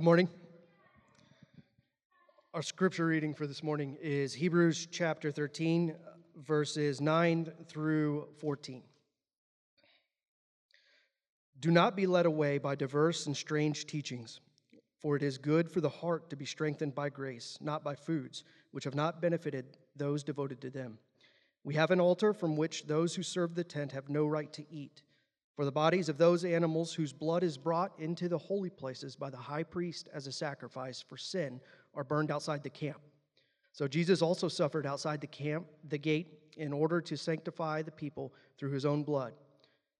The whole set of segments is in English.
Good morning. Our scripture reading for this morning is Hebrews chapter 13, verses 9 through 14. Do not be led away by diverse and strange teachings, for it is good for the heart to be strengthened by grace, not by foods, which have not benefited those devoted to them. We have an altar from which those who serve the tent have no right to eat. For the bodies of those animals whose blood is brought into the holy places by the high priest as a sacrifice for sin are burned outside the camp. So Jesus also suffered outside the camp, the gate, in order to sanctify the people through his own blood.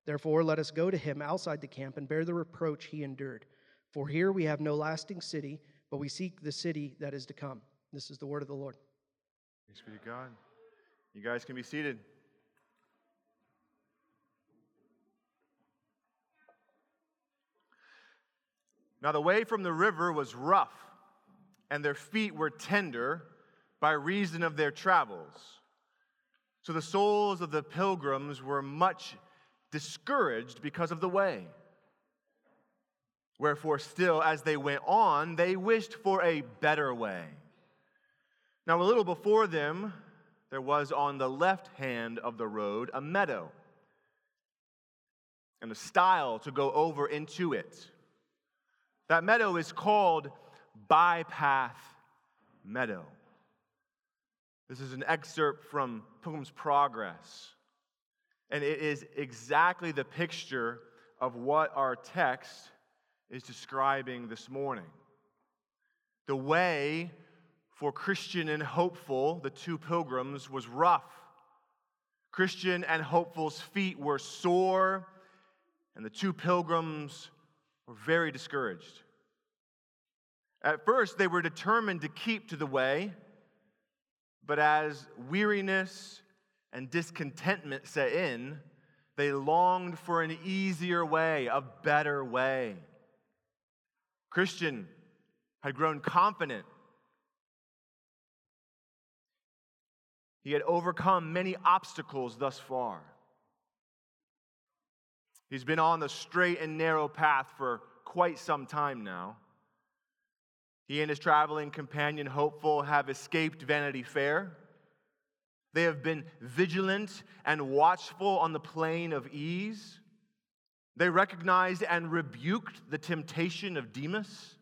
Therefore, let us go to him outside the camp and bear the reproach he endured. For here we have no lasting city, but we seek the city that is to come. This is the word of the Lord. Thanks be to God. You guys can be seated. Now, the way from the river was rough, and their feet were tender by reason of their travels. So the souls of the pilgrims were much discouraged because of the way. Wherefore, still, as they went on, they wished for a better way. Now, a little before them, there was on the left hand of the road a meadow and a stile to go over into it. That meadow is called Bypath Meadow. This is an excerpt from Pilgrim's Progress, and it is exactly the picture of what our text is describing this morning. The way for Christian and hopeful, the two pilgrims, was rough. Christian and hopeful's feet were sore, and the two pilgrims were very discouraged. At first, they were determined to keep to the way, but as weariness and discontentment set in, they longed for an easier way, a better way. Christian had grown confident. He had overcome many obstacles thus far. He's been on the straight and narrow path for quite some time now. He and his traveling companion, Hopeful, have escaped Vanity Fair. They have been vigilant and watchful on the plain of ease. They recognized and rebuked the temptation of Demas.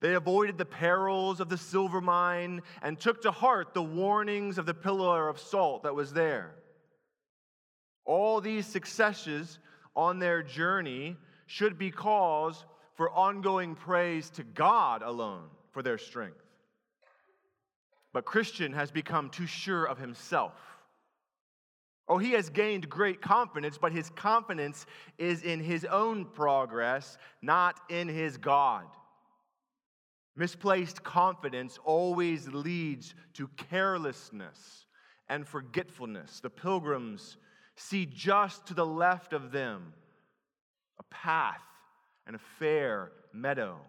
They avoided the perils of the silver mine and took to heart the warnings of the pillar of salt that was there. All these successes on their journey should be cause for ongoing praise to God alone for their strength. But Christian has become too sure of himself. Oh, he has gained great confidence, but his confidence is in his own progress, not in his God. Misplaced confidence always leads to carelessness and forgetfulness. The pilgrims see just to the left of them a path and a fair meadow.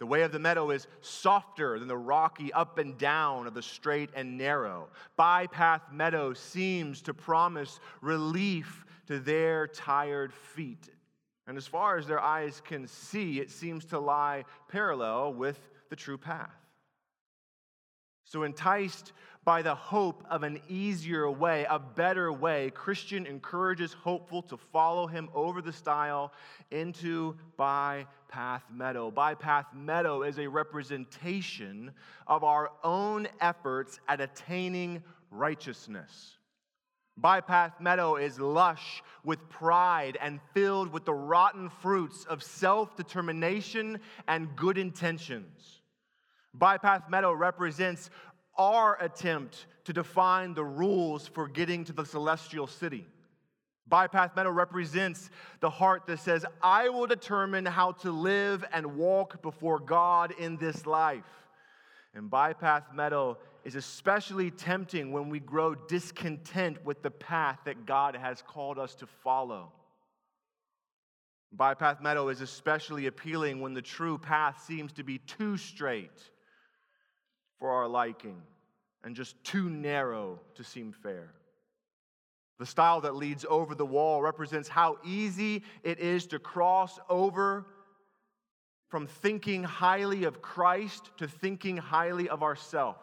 The way of the meadow is softer than the rocky up and down of the straight and narrow. Bypath meadow seems to promise relief to their tired feet. And as far as their eyes can see, it seems to lie parallel with the true path. So, enticed by the hope of an easier way, a better way, Christian encourages hopeful to follow him over the stile into Bypath Meadow. Bypath Meadow is a representation of our own efforts at attaining righteousness. Bypath Meadow is lush with pride and filled with the rotten fruits of self determination and good intentions. Bypath Meadow represents our attempt to define the rules for getting to the celestial city. Bypath Meadow represents the heart that says, I will determine how to live and walk before God in this life. And Bypath Meadow is especially tempting when we grow discontent with the path that God has called us to follow. Bypath Meadow is especially appealing when the true path seems to be too straight for our liking and just too narrow to seem fair. The stile that leads over the wall represents how easy it is to cross over from thinking highly of Christ to thinking highly of ourselves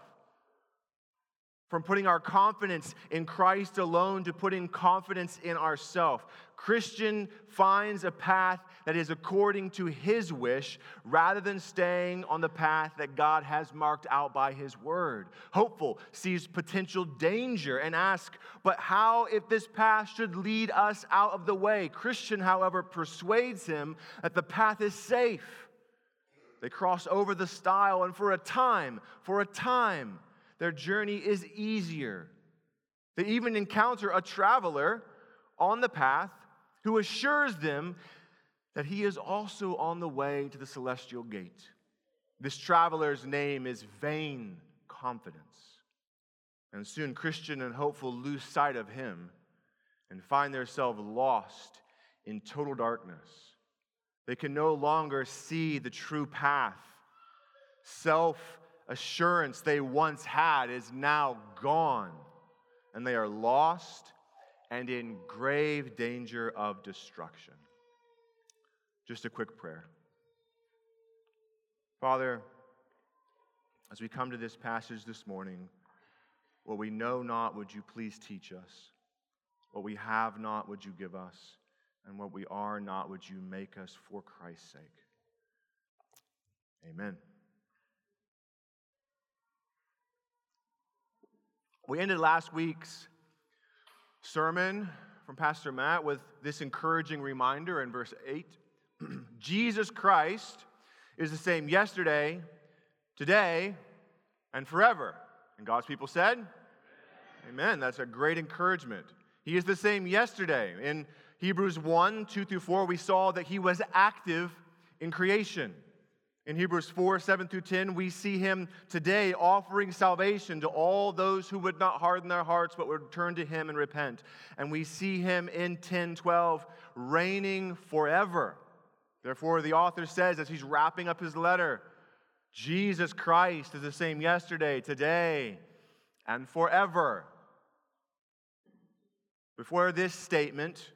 from putting our confidence in Christ alone to putting confidence in ourselves. Christian finds a path that is according to his wish rather than staying on the path that God has marked out by his word. Hopeful sees potential danger and asks, but how if this path should lead us out of the way? Christian, however, persuades him that the path is safe. They cross over the stile, and for a time, for a time, their journey is easier. They even encounter a traveler on the path who assures them that he is also on the way to the celestial gate. This traveler's name is Vain Confidence. And soon Christian and hopeful lose sight of him and find themselves lost in total darkness. They can no longer see the true path. Self assurance they once had is now gone, and they are lost and in grave danger of destruction. Just a quick prayer. Father, as we come to this passage this morning, what we know not, would you please teach us? What we have not, would you give us? And what we are not, would you make us for Christ's sake? Amen. We ended last week's sermon from Pastor Matt with this encouraging reminder in verse 8 Jesus Christ is the same yesterday, today, and forever. And God's people said, Amen. Amen. That's a great encouragement. He is the same yesterday. In Hebrews 1 2 through 4, we saw that he was active in creation. In Hebrews 4 7 through 10, we see him today offering salvation to all those who would not harden their hearts but would turn to him and repent. And we see him in 10 12 reigning forever. Therefore, the author says as he's wrapping up his letter, Jesus Christ is the same yesterday, today, and forever. Before this statement,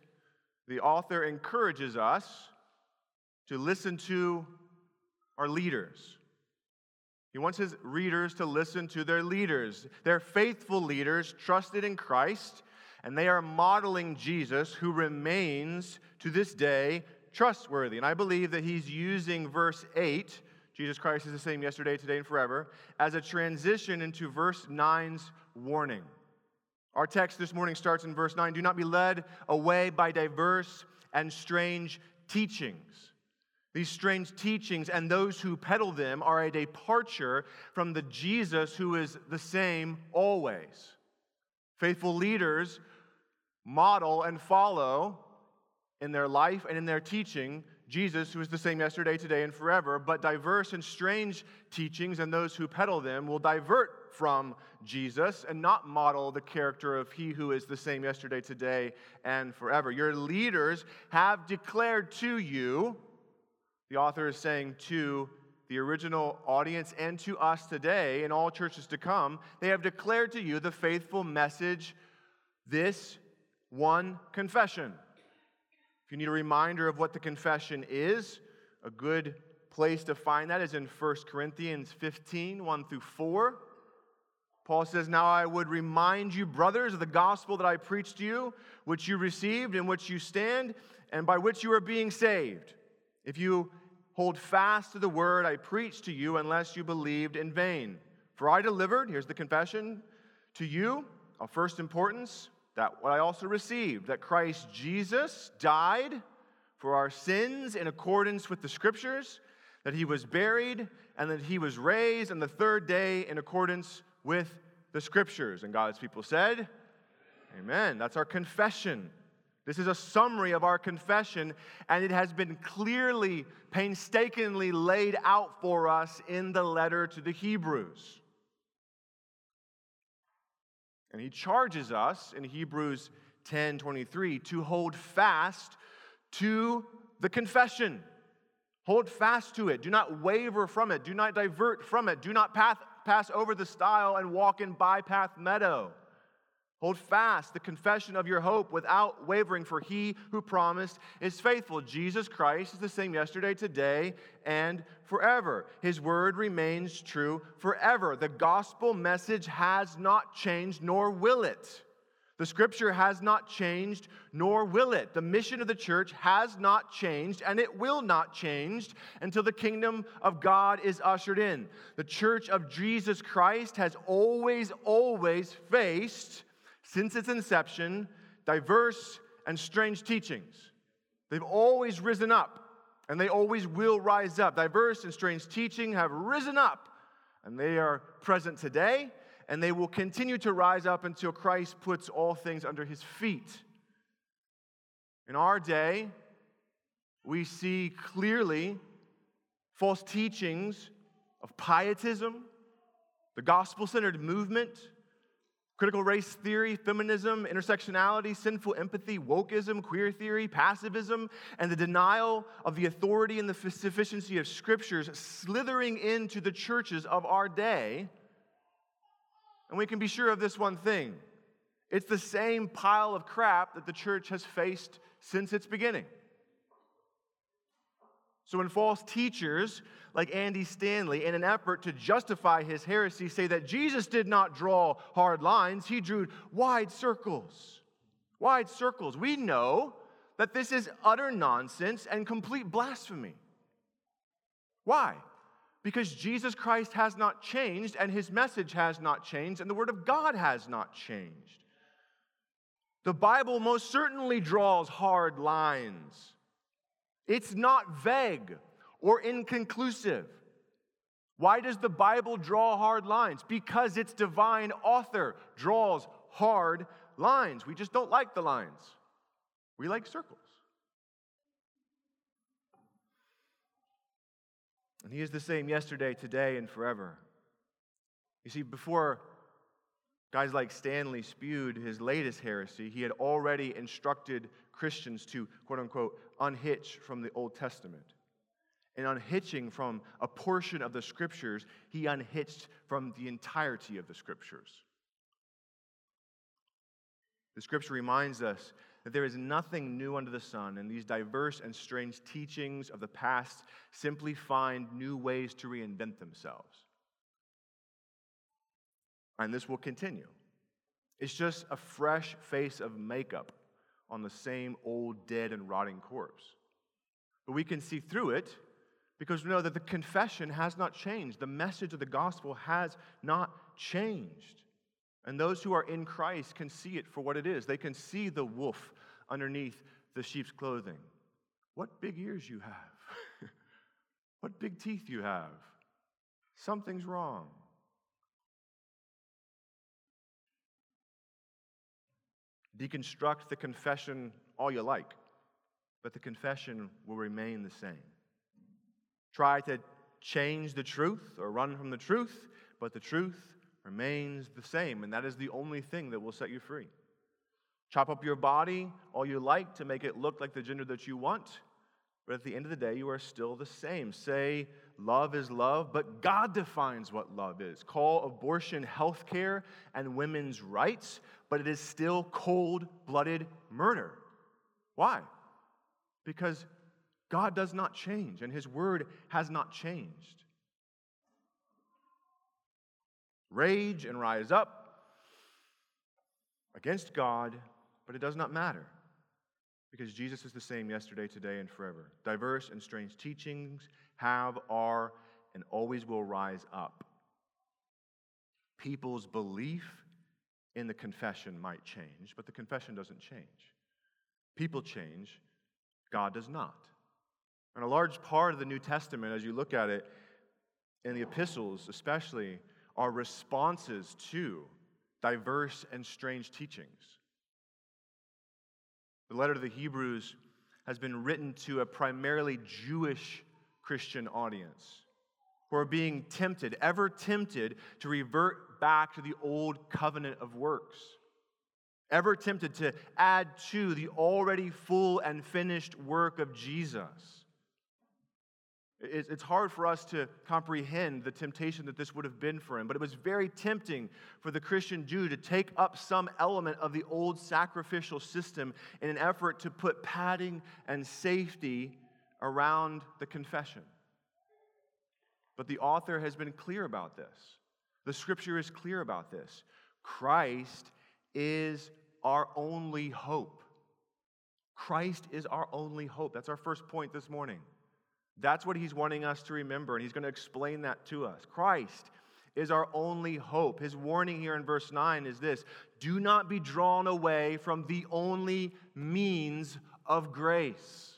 the author encourages us to listen to are leaders. He wants his readers to listen to their leaders. They're faithful leaders, trusted in Christ, and they are modeling Jesus, who remains to this day trustworthy. And I believe that he's using verse 8, Jesus Christ is the same yesterday, today, and forever, as a transition into verse 9's warning. Our text this morning starts in verse 9 Do not be led away by diverse and strange teachings. These strange teachings and those who peddle them are a departure from the Jesus who is the same always. Faithful leaders model and follow in their life and in their teaching Jesus, who is the same yesterday, today, and forever, but diverse and strange teachings and those who peddle them will divert from Jesus and not model the character of He who is the same yesterday, today, and forever. Your leaders have declared to you the author is saying to the original audience and to us today and all churches to come, they have declared to you the faithful message, this one confession. If you need a reminder of what the confession is, a good place to find that is in 1 Corinthians 15 1 through 4. Paul says, Now I would remind you, brothers, of the gospel that I preached to you, which you received, in which you stand, and by which you are being saved if you hold fast to the word I preached to you, unless you believed in vain. For I delivered, here's the confession, to you of first importance, that what I also received, that Christ Jesus died for our sins in accordance with the scriptures, that he was buried, and that he was raised on the third day in accordance with the scriptures. And God's people said, Amen. That's our confession. This is a summary of our confession, and it has been clearly, painstakingly laid out for us in the letter to the Hebrews. And he charges us in Hebrews 10 23 to hold fast to the confession. Hold fast to it. Do not waver from it. Do not divert from it. Do not path, pass over the stile and walk in bypath meadow. Hold fast the confession of your hope without wavering, for he who promised is faithful. Jesus Christ is the same yesterday, today, and forever. His word remains true forever. The gospel message has not changed, nor will it. The scripture has not changed, nor will it. The mission of the church has not changed, and it will not change until the kingdom of God is ushered in. The church of Jesus Christ has always, always faced since its inception, diverse and strange teachings. They've always risen up, and they always will rise up. Diverse and strange teaching have risen up, and they are present today, and they will continue to rise up until Christ puts all things under his feet. In our day, we see clearly false teachings of pietism, the gospel centered movement Critical race theory, feminism, intersectionality, sinful empathy, wokeism, queer theory, passivism, and the denial of the authority and the sufficiency of scriptures slithering into the churches of our day. And we can be sure of this one thing it's the same pile of crap that the church has faced since its beginning. So when false teachers like Andy Stanley, in an effort to justify his heresy, say that Jesus did not draw hard lines, he drew wide circles. Wide circles. We know that this is utter nonsense and complete blasphemy. Why? Because Jesus Christ has not changed, and his message has not changed, and the Word of God has not changed. The Bible most certainly draws hard lines. It's not vague or inconclusive. Why does the Bible draw hard lines? Because its divine author draws hard lines. We just don't like the lines, we like circles. And he is the same yesterday, today, and forever. You see, before guys like Stanley spewed his latest heresy, he had already instructed Christians to, quote unquote, unhitch from the Old Testament and unhitching from a portion of the scriptures, he unhitched from the entirety of the scriptures. The scripture reminds us that there is nothing new under the sun, and these diverse and strange teachings of the past simply find new ways to reinvent themselves. And this will continue. It's just a fresh face of makeup on the same old, dead, and rotting corpse. But we can see through it because we know that the confession has not changed. The message of the gospel has not changed. And those who are in Christ can see it for what it is. They can see the wolf underneath the sheep's clothing. What big ears you have. what big teeth you have. Something's wrong. Deconstruct the confession all you like, but the confession will remain the same try to change the truth or run from the truth, but the truth remains the same, and that is the only thing that will set you free. Chop up your body all you like to make it look like the gender that you want, but at the end of the day, you are still the same. Say, love is love, but God defines what love is. Call abortion health care and women's rights, but it is still cold blooded murder. Why? Because God does not change, and His word has not changed. Rage and rise up against God, but it does not matter because Jesus is the same yesterday, today, and forever. Diverse and strange teachings have, are, and always will rise up. People's belief in the confession might change, but the confession doesn't change. People change, God does not. And a large part of the New Testament, as you look at it, in the epistles especially, are responses to diverse and strange teachings. The letter to the Hebrews has been written to a primarily Jewish Christian audience who are being tempted, ever tempted, to revert back to the old covenant of works, ever tempted to add to the already full and finished work of Jesus. It's hard for us to comprehend the temptation that this would have been for him, but it was very tempting for the Christian Jew to take up some element of the old sacrificial system in an effort to put padding and safety around the confession. But the author has been clear about this. The scripture is clear about this. Christ is our only hope. Christ is our only hope. That's our first point this morning. That's what he's wanting us to remember, and he's going to explain that to us. Christ is our only hope. His warning here in verse 9 is this do not be drawn away from the only means of grace.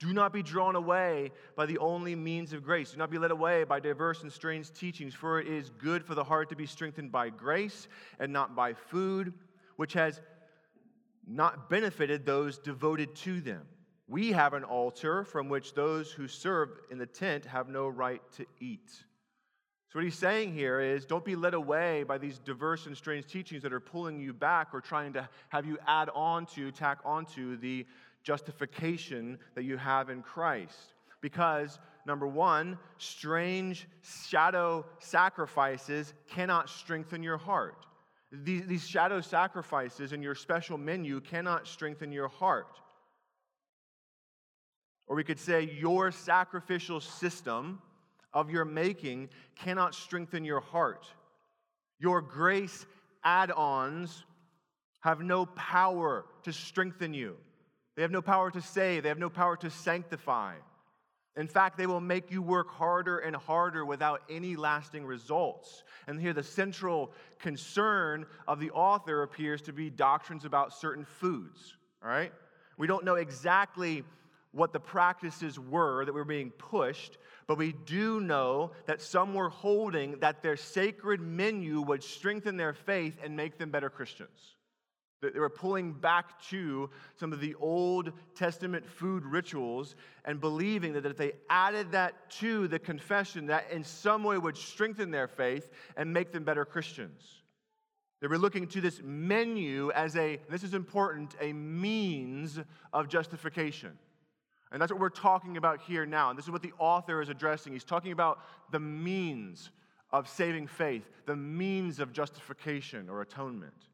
Do not be drawn away by the only means of grace. Do not be led away by diverse and strange teachings, for it is good for the heart to be strengthened by grace and not by food, which has not benefited those devoted to them. We have an altar from which those who serve in the tent have no right to eat. So, what he's saying here is don't be led away by these diverse and strange teachings that are pulling you back or trying to have you add on to, tack onto the justification that you have in Christ. Because, number one, strange shadow sacrifices cannot strengthen your heart. These, these shadow sacrifices in your special menu cannot strengthen your heart. Or we could say, your sacrificial system of your making cannot strengthen your heart. Your grace add ons have no power to strengthen you. They have no power to save, they have no power to sanctify. In fact, they will make you work harder and harder without any lasting results. And here, the central concern of the author appears to be doctrines about certain foods. All right? We don't know exactly what the practices were that were being pushed, but we do know that some were holding that their sacred menu would strengthen their faith and make them better Christians. They were pulling back to some of the Old Testament food rituals and believing that if they added that to the confession, that in some way would strengthen their faith and make them better Christians. They were looking to this menu as a, this is important, a means of justification. And that's what we're talking about here now. And this is what the author is addressing. He's talking about the means of saving faith, the means of justification or atonement.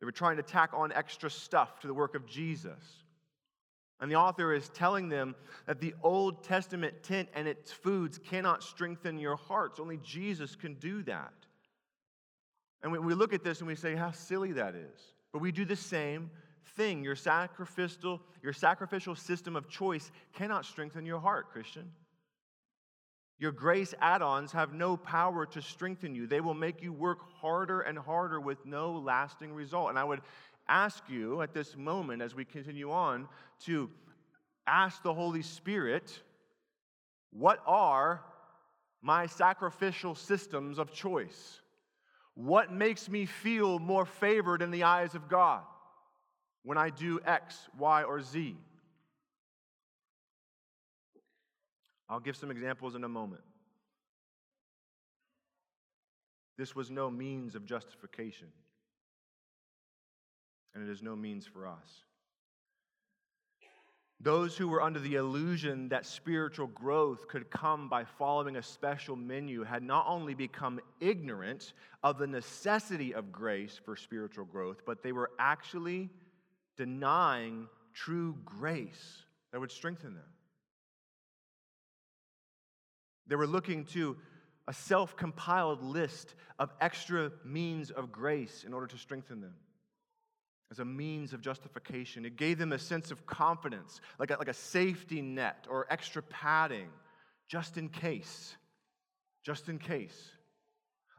They were trying to tack on extra stuff to the work of Jesus. And the author is telling them that the Old Testament tent and its foods cannot strengthen your hearts. Only Jesus can do that. And we look at this and we say how silly that is. But we do the same thing. Your sacrificial, your sacrificial system of choice cannot strengthen your heart, Christian. Your grace add ons have no power to strengthen you. They will make you work harder and harder with no lasting result. And I would ask you at this moment, as we continue on, to ask the Holy Spirit, what are my sacrificial systems of choice? What makes me feel more favored in the eyes of God? when I do X, Y, or Z? I'll give some examples in a moment. This was no means of justification, and it is no means for us. Those who were under the illusion that spiritual growth could come by following a special menu had not only become ignorant of the necessity of grace for spiritual growth, but they were actually denying true grace that would strengthen them. They were looking to a self compiled list of extra means of grace in order to strengthen them as a means of justification. It gave them a sense of confidence, like a, like a safety net or extra padding, just in case. Just in case.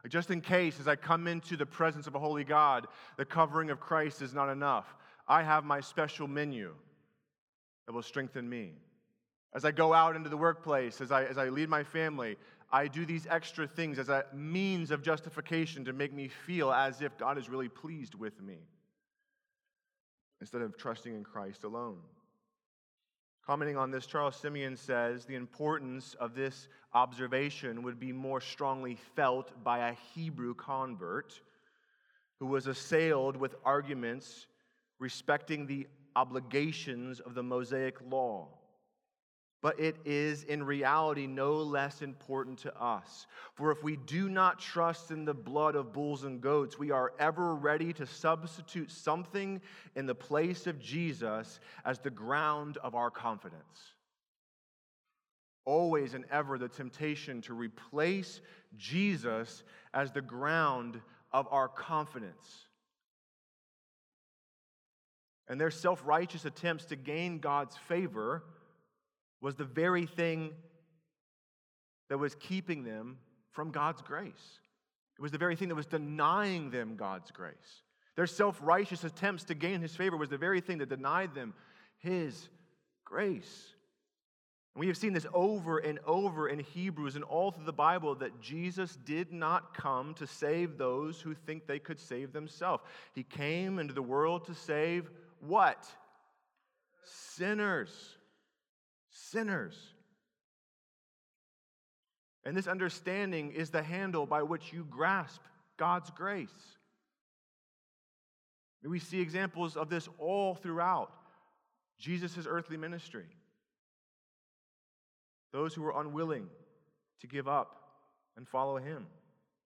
Like just in case, as I come into the presence of a holy God, the covering of Christ is not enough. I have my special menu that will strengthen me. As I go out into the workplace, as I, as I lead my family, I do these extra things as a means of justification to make me feel as if God is really pleased with me instead of trusting in Christ alone. Commenting on this, Charles Simeon says the importance of this observation would be more strongly felt by a Hebrew convert who was assailed with arguments respecting the obligations of the Mosaic law. But it is in reality no less important to us. For if we do not trust in the blood of bulls and goats, we are ever ready to substitute something in the place of Jesus as the ground of our confidence. Always and ever the temptation to replace Jesus as the ground of our confidence. And their self righteous attempts to gain God's favor was the very thing that was keeping them from God's grace. It was the very thing that was denying them God's grace. Their self righteous attempts to gain his favor was the very thing that denied them his grace. And we have seen this over and over in Hebrews and all through the Bible that Jesus did not come to save those who think they could save themselves. He came into the world to save what? Sinners sinners. And this understanding is the handle by which you grasp God's grace. We see examples of this all throughout Jesus' earthly ministry. Those who were unwilling to give up and follow him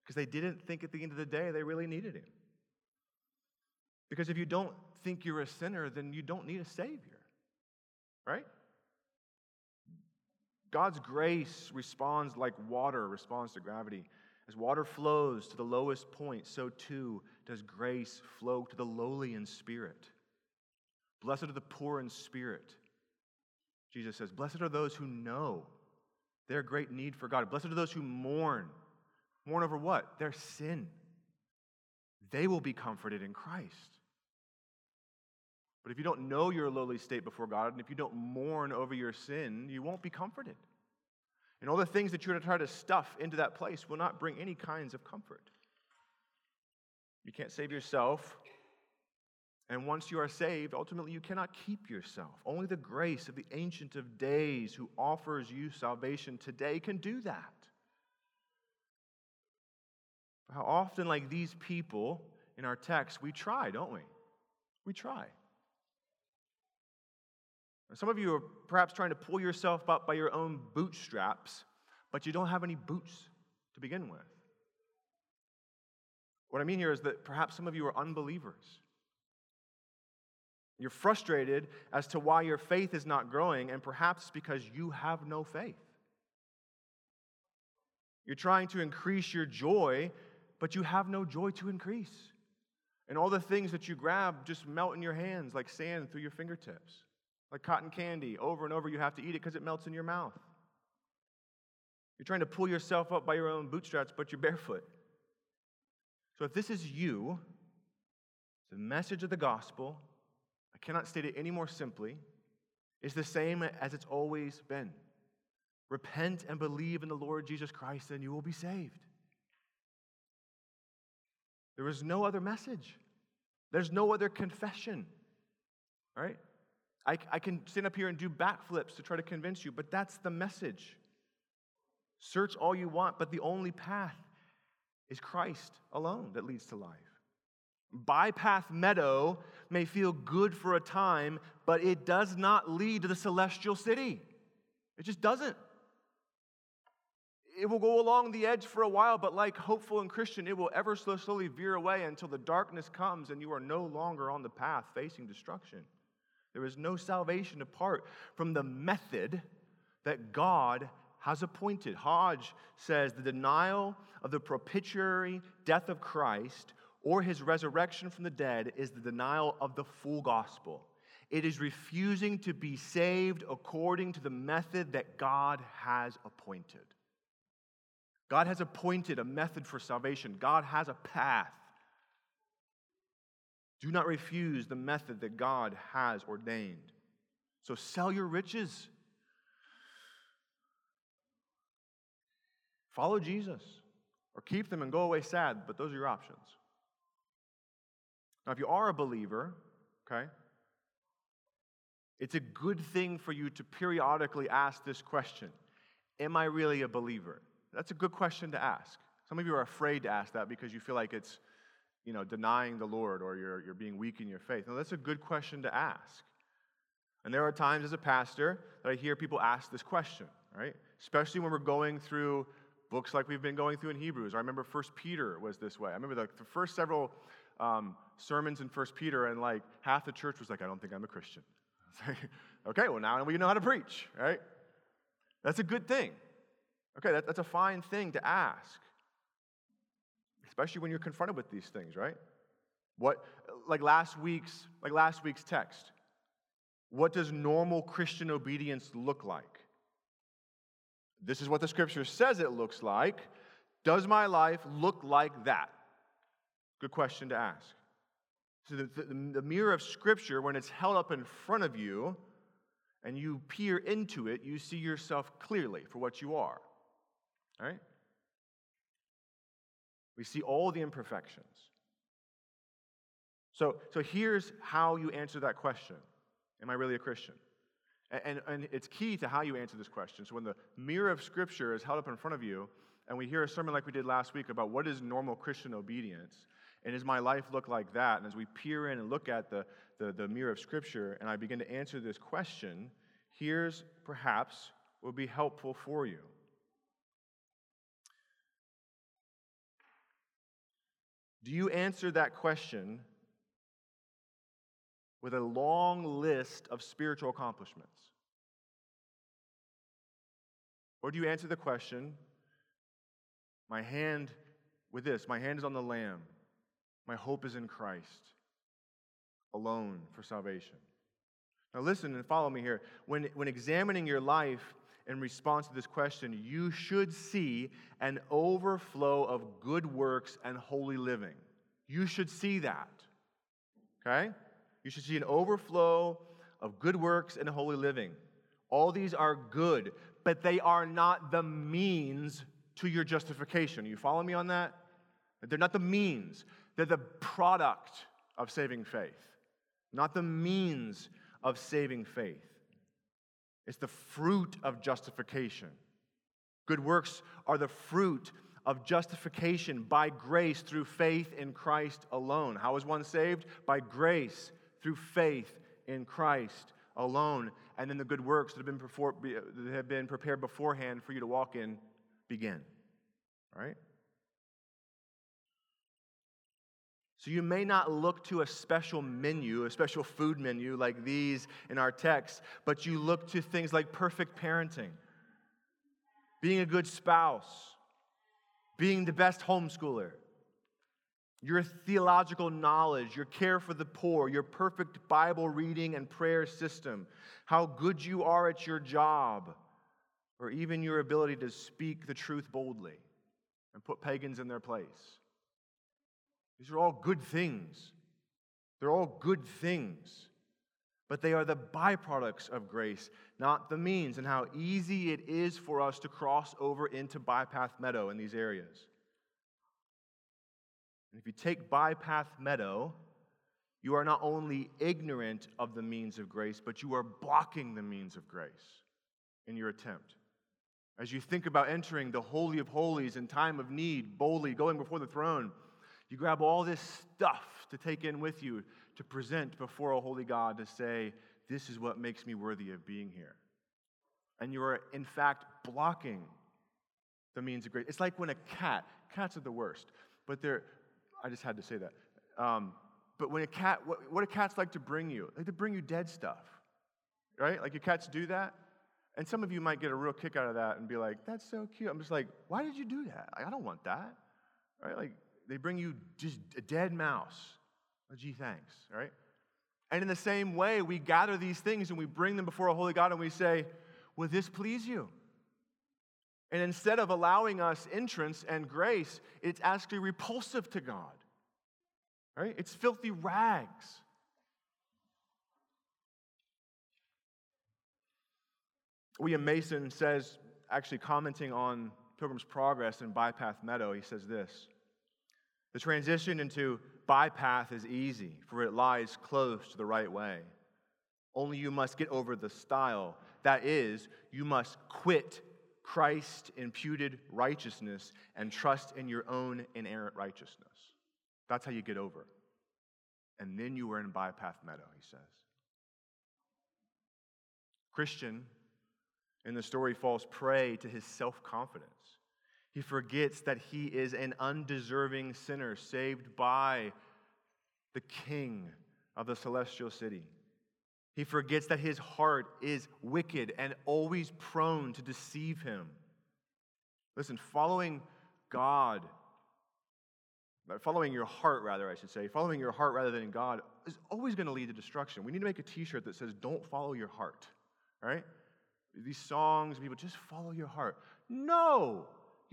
because they didn't think at the end of the day they really needed him. Because if you don't think you're a sinner, then you don't need a Savior, right? God's grace responds like water responds to gravity. As water flows to the lowest point, so too does grace flow to the lowly in spirit. Blessed are the poor in spirit. Jesus says, Blessed are those who know their great need for God. Blessed are those who mourn. Mourn over what? Their sin. They will be comforted in Christ. But if you don't know your lowly state before God, and if you don't mourn over your sin, you won't be comforted. And all the things that you're to try to stuff into that place will not bring any kinds of comfort. You can't save yourself. And once you are saved, ultimately you cannot keep yourself. Only the grace of the Ancient of Days who offers you salvation today can do that. How often, like these people in our text, we try, don't we? We try. Some of you are perhaps trying to pull yourself up by your own bootstraps, but you don't have any boots to begin with. What I mean here is that perhaps some of you are unbelievers. You're frustrated as to why your faith is not growing, and perhaps because you have no faith. You're trying to increase your joy, but you have no joy to increase. And all the things that you grab just melt in your hands like sand through your fingertips. Like cotton candy, over and over you have to eat it because it melts in your mouth. You're trying to pull yourself up by your own bootstraps, but you're barefoot. So if this is you, the message of the gospel, I cannot state it any more simply, is the same as it's always been. Repent and believe in the Lord Jesus Christ, and you will be saved. There is no other message. There's no other confession. All right? I, I can stand up here and do backflips to try to convince you, but that's the message. Search all you want, but the only path is Christ alone that leads to life. Bypath Meadow may feel good for a time, but it does not lead to the celestial city. It just doesn't. It will go along the edge for a while, but like hopeful and Christian, it will ever so slowly veer away until the darkness comes and you are no longer on the path facing destruction. There is no salvation apart from the method that God has appointed. Hodge says the denial of the propitiatory death of Christ or his resurrection from the dead is the denial of the full gospel. It is refusing to be saved according to the method that God has appointed. God has appointed a method for salvation, God has a path. Do not refuse the method that God has ordained. So sell your riches. Follow Jesus or keep them and go away sad, but those are your options. Now, if you are a believer, okay, it's a good thing for you to periodically ask this question Am I really a believer? That's a good question to ask. Some of you are afraid to ask that because you feel like it's you know, denying the Lord or you're, you're being weak in your faith? Now, that's a good question to ask. And there are times as a pastor that I hear people ask this question, right? Especially when we're going through books like we've been going through in Hebrews. I remember First Peter was this way. I remember the, the first several um, sermons in First Peter, and like half the church was like, I don't think I'm a Christian. okay, well, now we know how to preach, right? That's a good thing. Okay, that, that's a fine thing to ask, especially when you're confronted with these things, right? What, like last week's, like last week's text. What does normal Christian obedience look like? This is what the scripture says it looks like. Does my life look like that? Good question to ask. So, the, the, the, mirror of scripture, when it's held up in front of you and you peer into it, you see yourself clearly for what you are. All right? We see all the imperfections. So, so here's how you answer that question Am I really a Christian? And, and, it's key to how you answer this question. So when the mirror of Scripture is held up in front of you, and we hear a sermon like we did last week about what is normal Christian obedience, and does my life look like that? And as we peer in and look at the, the, the mirror of Scripture, and I begin to answer this question, here's perhaps will be helpful for you. Do you answer that question with a long list of spiritual accomplishments? Or do you answer the question, my hand with this, my hand is on the Lamb, my hope is in Christ alone for salvation? Now, listen and follow me here. When, when examining your life in response to this question, you should see an overflow of good works and holy living. You should see that. Okay? You should see an overflow of good works and holy living. All these are good, but they are not the means to your justification. You follow me on that? They're not the means, they're the product of saving faith, not the means of saving faith. It's the fruit of justification. Good works are the fruit of justification by grace through faith in Christ alone. How is one saved? By grace through faith in Christ alone. And then the good works that have been, before, that have been prepared beforehand for you to walk in begin. All right? So you may not look to a special menu, a special food menu like these in our text, but you look to things like perfect parenting, being a good spouse, being the best homeschooler, your theological knowledge, your care for the poor, your perfect Bible reading and prayer system, how good you are at your job, or even your ability to speak the truth boldly and put pagans in their place. These are all good things. They're all good things. But they are the byproducts of grace, not the means, and how easy it is for us to cross over into bypath meadow in these areas. And if you take bypath meadow, you are not only ignorant of the means of grace, but you are blocking the means of grace in your attempt. As you think about entering the Holy of Holies in time of need, boldly going before the throne, you grab all this stuff to take in with you to present before a holy God to say, This is what makes me worthy of being here. And you are, in fact, blocking the means of grace. It's like when a cat, cats are the worst, but they're, I just had to say that. Um, but when a cat, what, what do cats like to bring you? Like to bring you dead stuff, right? Like your cats do that. And some of you might get a real kick out of that and be like, that's so cute. I'm just like, why did you do that? I don't want that, right? Like they bring you just a dead mouse. Oh, gee, thanks, right? And in the same way, we gather these things and we bring them before a holy God and we say, Will this please you? And instead of allowing us entrance and grace, it's actually repulsive to God. Right? It's filthy rags. William Mason says, actually commenting on Pilgrim's Progress in Bypath Meadow, he says this The transition into bypath is easy, for it lies close to the right way. Only you must get over the stile. That is, you must quit Christ imputed righteousness and trust in your own inherent righteousness. That's how you get over. And then you are in bypath meadow, he says. Christian in the story falls prey to his self confidence. He forgets that he is an undeserving sinner saved by the King of the celestial city. He forgets that his heart is wicked and always prone to deceive him. Listen, following God, following your heart, rather, I should say, following your heart rather than God is always going to lead to destruction. We need to make a t shirt that says, Don't follow your heart, right? These songs, people just follow your heart. No,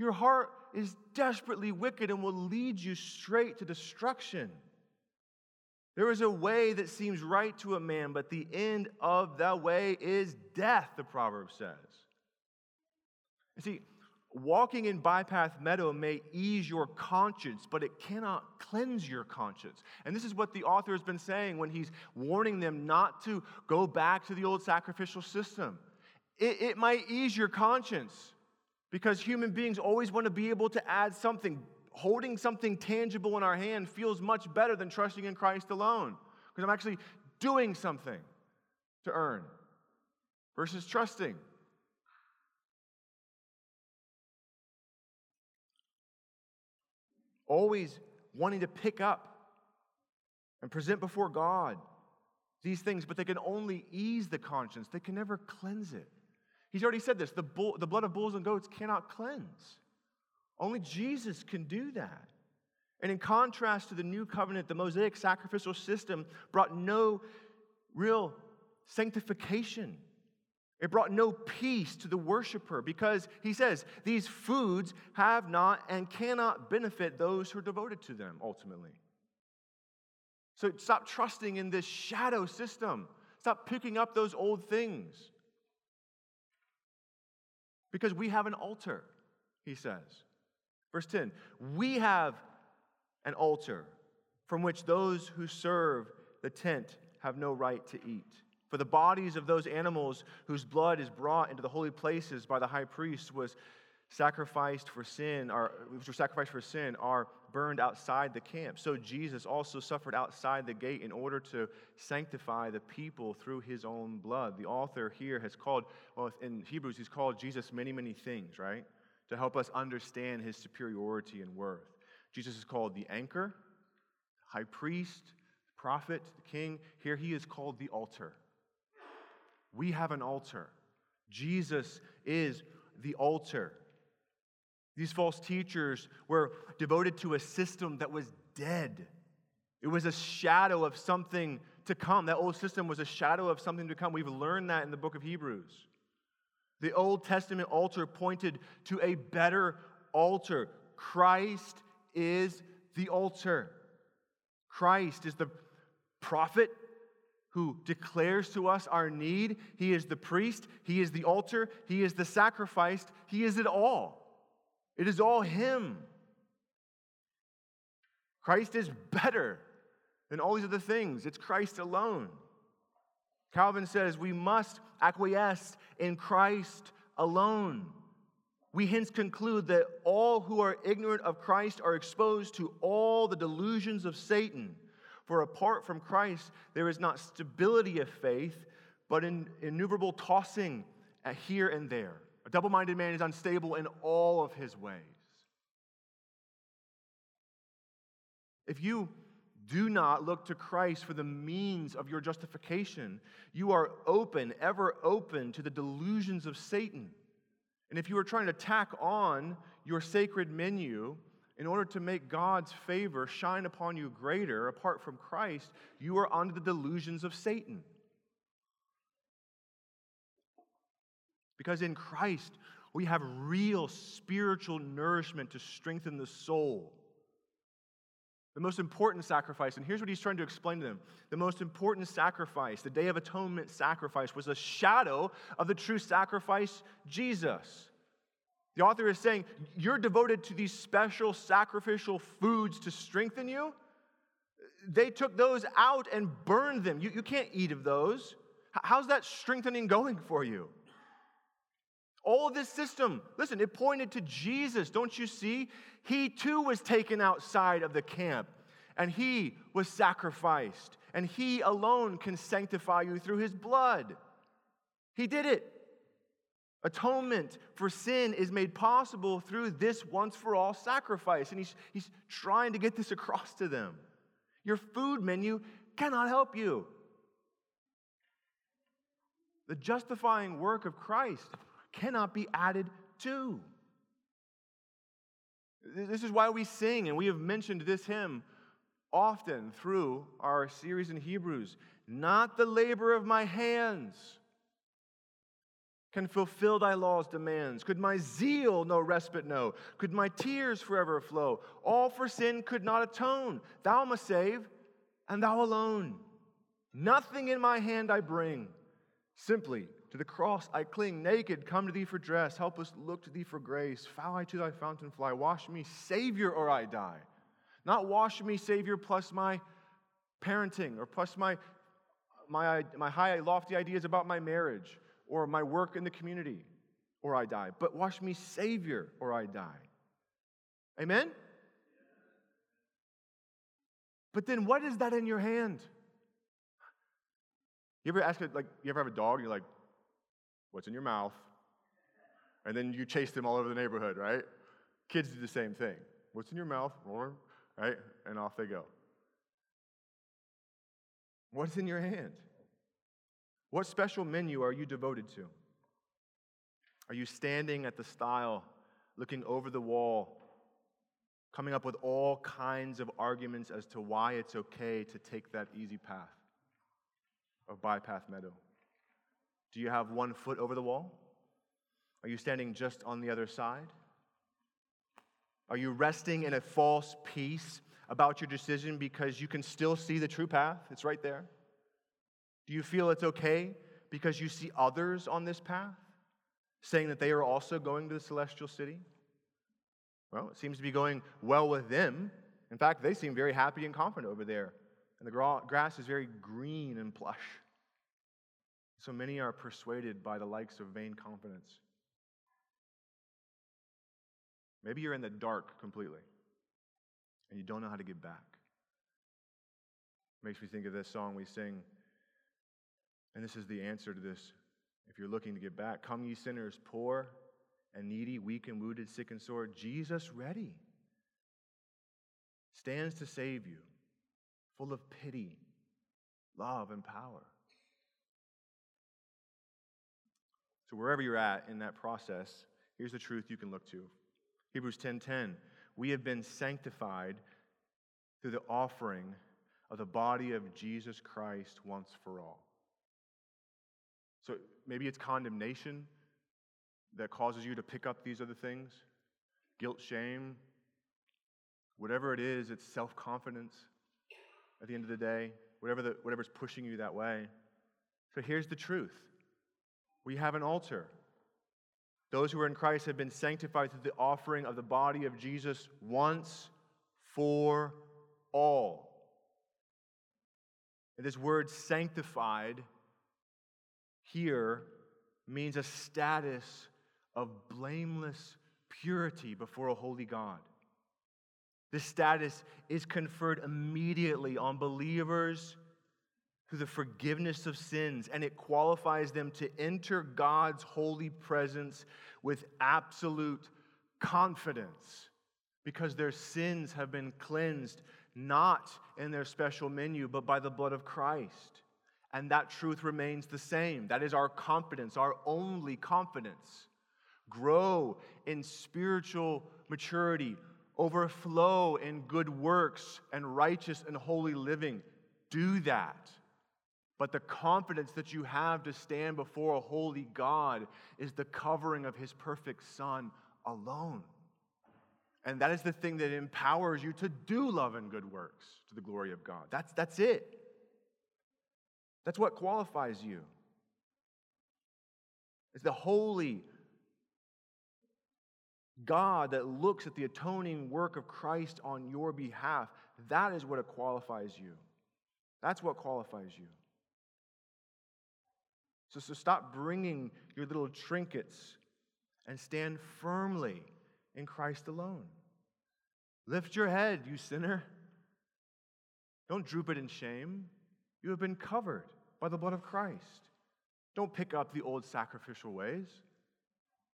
your heart is desperately wicked and will lead you straight to destruction. There is a way that seems right to a man, but the end of that way is death, the proverb says. You see, walking in Bypath Meadow may ease your conscience, but it cannot cleanse your conscience. And this is what the author has been saying when he's warning them not to go back to the old sacrificial system. It, it might ease your conscience because human beings always want to be able to add something holding something tangible in our hand feels much better than trusting in Christ alone because I'm actually doing something to earn versus trusting. Always wanting to pick up and present before God these things, but they can only ease the conscience, they can never cleanse it. He's already said this the, bull, the blood of bulls and goats cannot cleanse. Only Jesus can do that. And in contrast to the new covenant, the Mosaic sacrificial system brought no real sanctification. It brought no peace to the worshiper because he says these foods have not and cannot benefit those who are devoted to them ultimately. So stop trusting in this shadow system. Stop picking up those old things. Because we have an altar, he says. Verse 10 We have an altar from which those who serve the tent have no right to eat. For the bodies of those animals whose blood is brought into the holy places by the high priest was sacrificed for sin, or which were sacrificed for sin, are burned outside the camp. So Jesus also suffered outside the gate in order to sanctify the people through his own blood. The author here has called, well, in Hebrews, he's called Jesus many, many things, right? to help us understand his superiority and worth. Jesus is called the anchor, high priest, prophet, the king. Here he is called the altar. We have an altar. Jesus is the altar. These false teachers were devoted to a system that was dead. It was a shadow of something to come. That old system was a shadow of something to come. We've learned that in the book of Hebrews. The Old Testament altar pointed to a better altar. Christ is the altar. Christ is the prophet who declares to us our need. He is the priest. He is the altar. He is the sacrifice. He is it all. It is all Him. Christ is better than all these other things. It's Christ alone. Calvin says we must acquiesce in Christ alone. We hence conclude that all who are ignorant of Christ are exposed to all the delusions of Satan. For apart from Christ, there is not stability of faith, but innumerable tossing here and there. Double minded man is unstable in all of his ways. If you do not look to Christ for the means of your justification. You are open, ever open to the delusions of Satan. And if you are trying to tack on your sacred menu in order to make God's favor shine upon you greater apart from Christ, you are under the delusions of Satan. Because in Christ, we have real spiritual nourishment to strengthen the soul the most important sacrifice, and here's what he's trying to explain to them the most important sacrifice, the Day of Atonement sacrifice, was a shadow of the true sacrifice, Jesus. The author is saying, You're devoted to these special sacrificial foods to strengthen you. They took those out and burned them. You, you can't eat of those. How's that strengthening going for you? All this system, listen, it pointed to Jesus. Don't you see? He too was taken outside of the camp and he was sacrificed. And he alone can sanctify you through his blood. He did it. Atonement for sin is made possible through this once for all sacrifice. And he's, he's trying to get this across to them. Your food menu cannot help you. The justifying work of Christ cannot be added to. This is why we sing, and we have mentioned this hymn often through our series in Hebrews. Not the labor of my hands can fulfill thy law's demands. Could my zeal no respite know? Could my tears forever flow? All for sin could not atone. Thou must save, and thou alone. Nothing in my hand I bring. Simply to the cross I cling. Naked, come to thee for dress. Help us look to thee for grace. Foul I to thy fountain fly. Wash me, Savior, or I die. Not wash me, Savior, plus my parenting or plus my, my, my high, lofty ideas about my marriage or my work in the community, or I die. But wash me, Savior, or I die. Amen? But then what is that in your hand? You ever ask, it like, you ever have a dog and you're like, what's in your mouth? And then you chase them all over the neighborhood, right? Kids do the same thing. What's in your mouth? Right? And off they go. What's in your hand? What special menu are you devoted to? Are you standing at the stile, looking over the wall, coming up with all kinds of arguments as to why it's okay to take that easy path of Bypath Meadow? Do you have one foot over the wall? Are you standing just on the other side? Are you resting in a false peace about your decision because you can still see the true path? It's right there. Do you feel it's okay because you see others on this path saying that they are also going to the celestial city? Well, it seems to be going well with them. In fact, they seem very happy and confident over there. And the grass is very green and plush. So many are persuaded by the likes of vain confidence. Maybe you're in the dark completely and you don't know how to get back. Makes me think of this song we sing and this is the answer to this. If you're looking to get back, come ye sinners, poor and needy, weak and wounded, sick and sore, Jesus ready stands to save you, full of pity, love, and power. So wherever you're at in that process, here's the truth you can look to. Hebrews 10:10, we have been sanctified through the offering of the body of Jesus Christ once for all. So maybe it's condemnation that causes you to pick up these other things guilt, shame, whatever it is, it's self confidence at the end of the day, whatever the, whatever's pushing you that way. So here's the truth we have an altar. Those who are in Christ have been sanctified through the offering of the body of Jesus once for all. And this word sanctified here means a status of blameless purity before a holy God. This status is conferred immediately on believers through the forgiveness of sins, and it qualifies them to enter God's holy presence with absolute confidence because their sins have been cleansed not in their special menu, but by the blood of Christ and that truth remains the same. That is our confidence, our only confidence. Grow in spiritual maturity, overflow in good works and righteous and holy living. Do that. But the confidence that you have to stand before a holy God is the covering of his perfect Son alone. And that is the thing that empowers you to do love and good works to the glory of God. That's, that's it. That's what qualifies you. It's the holy God that looks at the atoning work of Christ on your behalf. That is what it qualifies you. That's what qualifies you. So, so stop bringing your little trinkets and stand firmly in Christ alone. Lift your head, you sinner. Don't droop it in shame. You have been covered by the blood of Christ. Don't pick up the old sacrificial ways.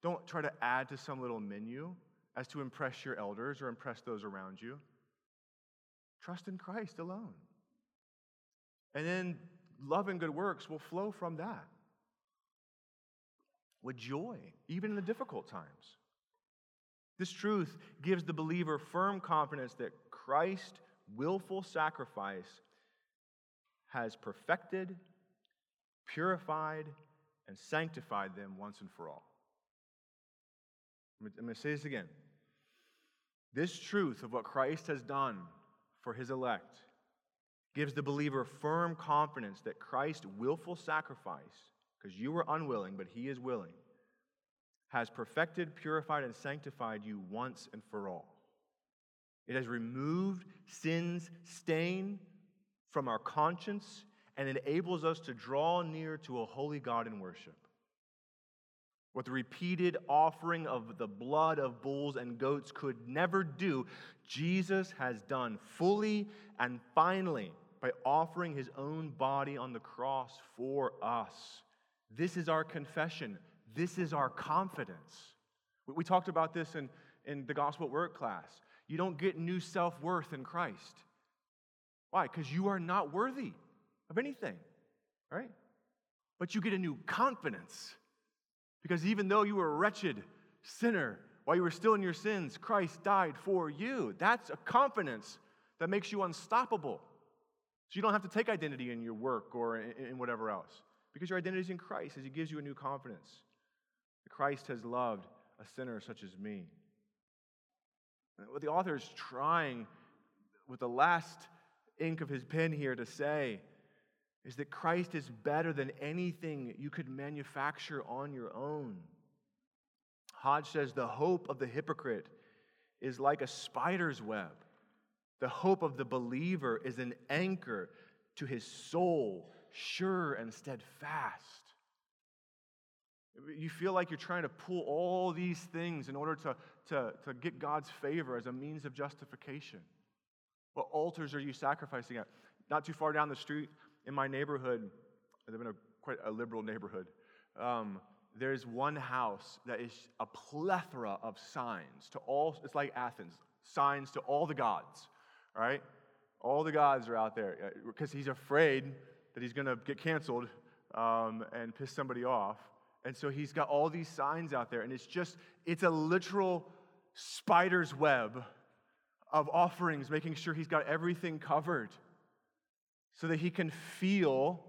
Don't try to add to some little menu as to impress your elders or impress those around you. Trust in Christ alone. And then love and good works will flow from that with joy, even in the difficult times. This truth gives the believer firm confidence that Christ's willful sacrifice has perfected, purified, and sanctified them once and for all. I'm going to say this again. This truth of what Christ has done for his elect gives the believer firm confidence that Christ's willful sacrifice, because you were unwilling, but he is willing, has perfected, purified, and sanctified you once and for all. It has removed sin's stain from our conscience and enables us to draw near to a holy God in worship. What the repeated offering of the blood of bulls and goats could never do, Jesus has done fully and finally by offering his own body on the cross for us. This is our confession. This is our confidence. We talked about this in, in the gospel work class. You don't get new self worth in Christ. Why? Because you are not worthy of anything, right? But you get a new confidence. Because even though you were a wretched sinner, while you were still in your sins, Christ died for you. That's a confidence that makes you unstoppable. So you don't have to take identity in your work or in whatever else. Because your identity is in Christ as He gives you a new confidence. Christ has loved a sinner such as me. What the author is trying with the last ink of his pen here to say is that Christ is better than anything you could manufacture on your own. Hodge says the hope of the hypocrite is like a spider's web. The hope of the believer is an anchor to his soul, sure and steadfast. You feel like you're trying to pull all these things in order to, to, to get God's favor as a means of justification. What altars are you sacrificing at? Not too far down the street in my neighborhood, I live in a quite a liberal neighborhood. Um, there's one house that is a plethora of signs to all, it's like Athens, signs to all the gods, right? All the gods are out there because uh, he's afraid that he's going to get canceled um, and piss somebody off. And so he's got all these signs out there, and it's just, it's a literal spider's web of offerings, making sure he's got everything covered so that he can feel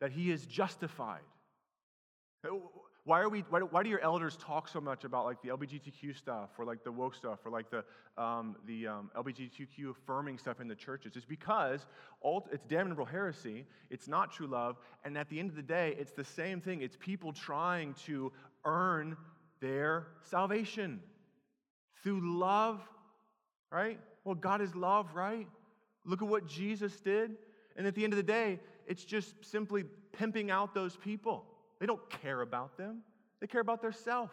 that he is justified. Why, are we, why, why, do your elders talk so much about like the LGBTQ stuff or like the woke stuff or like the, um, the um, LGBTQ affirming stuff in the churches? It's because it's damnable heresy, it's not true love, and at the end of the day, it's the same thing. It's people trying to earn their salvation through love, right? Well, God is love, right? Look at what Jesus did. And at the end of the day, it's just simply pimping out those people. They don't care about them, they care about their self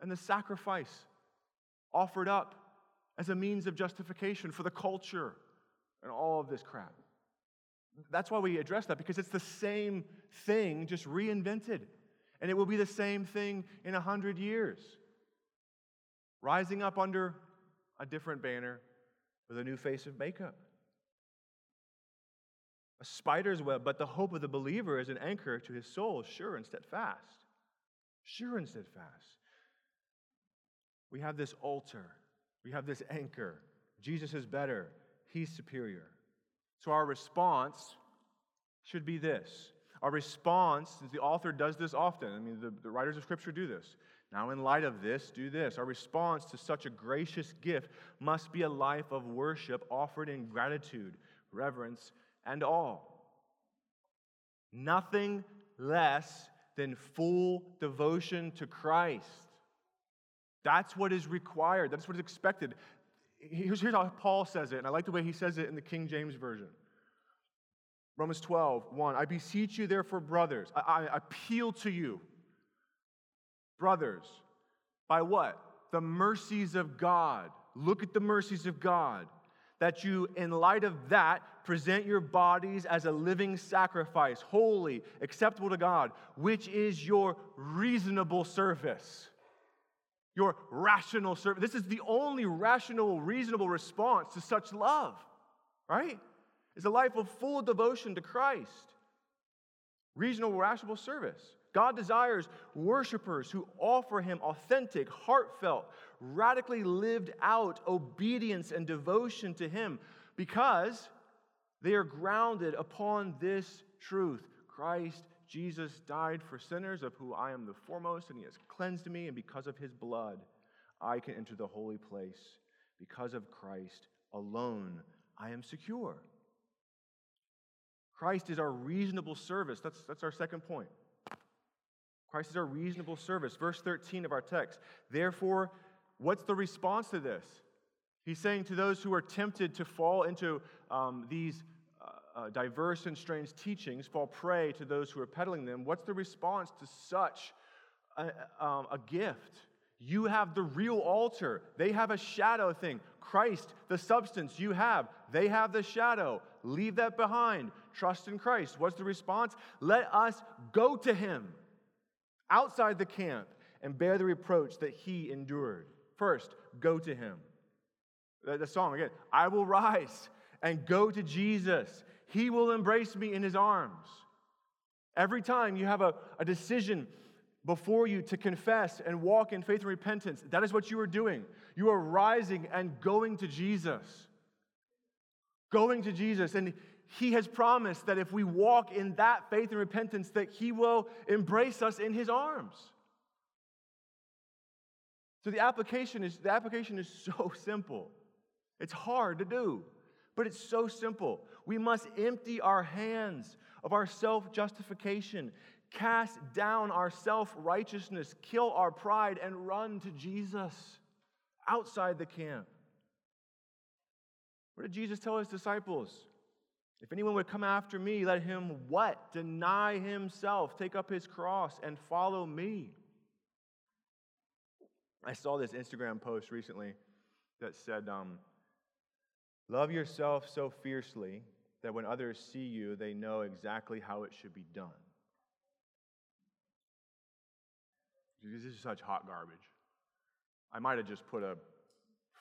and the sacrifice offered up as a means of justification for the culture and all of this crap. That's why we address that because it's the same thing, just reinvented. And it will be the same thing in a hundred years. Rising up under a different banner with a new face of makeup a spider's web, but the hope of the believer is an anchor to his soul, sure and steadfast. Sure and steadfast. We have this altar, we have this anchor. Jesus is better, he's superior. So our response should be this. Our response, the author does this often. I mean, the, the writers of Scripture do this. Now, in light of this, do this. Our response to such a gracious gift must be a life of worship offered in gratitude, reverence, and all. Nothing less than full devotion to Christ. That's what is required, that's what is expected. Here's, how Paul says it, and I like the way he says it in the King James Version. Romans 12, 1. I beseech you, therefore, brothers, I, I appeal to you, brothers, by what? The mercies of God. Look at the mercies of God that you, in light of that, present your bodies as a living sacrifice, holy, acceptable to God, which is your reasonable service. Your rational service. This is the only rational, reasonable response to such love, right? It's a life of full devotion to Christ. Reasonable, rational service. God desires worshipers who offer Him authentic, heartfelt, radically lived out obedience and devotion to Him because they are grounded upon this truth Christ Jesus died for sinners, of whom I am the foremost, and He has cleansed me, and because of His blood, I can enter the holy place. Because of Christ alone, I am secure. Christ is our reasonable service. That's, that's our second point. Christ is our reasonable service. Verse 13 of our text. Therefore, what's the response to this? He's saying to those who are tempted to fall into um, these uh, uh, diverse and strange teachings, fall prey to those who are peddling them, what's the response to such a, um, a gift? You have the real altar. They have a shadow thing. Christ, the substance you have, they have the shadow. Leave that behind. Trust in Christ. What's the response? Let us go to him outside the camp and bear the reproach that he endured. First, go to him. The song again, I will rise and go to Jesus. He will embrace me in his arms. Every time you have a, a decision before you to confess and walk in faith and repentance, that is what you are doing. You are rising and going to Jesus. Going to Jesus. And he has promised that if we walk in that faith and repentance, that he will embrace us in his arms. So the application is the application is so simple. It's hard to do, but it's so simple. We must empty our hands of our self-justification, cast down our self-righteousness, kill our pride and run to Jesus outside the camp. What did Jesus tell his disciples? If anyone would come after me, let him what? Deny himself, take up his cross, and follow me. I saw this Instagram post recently that said, um, Love yourself so fiercely that when others see you, they know exactly how it should be done. This is such hot garbage. I might have just put a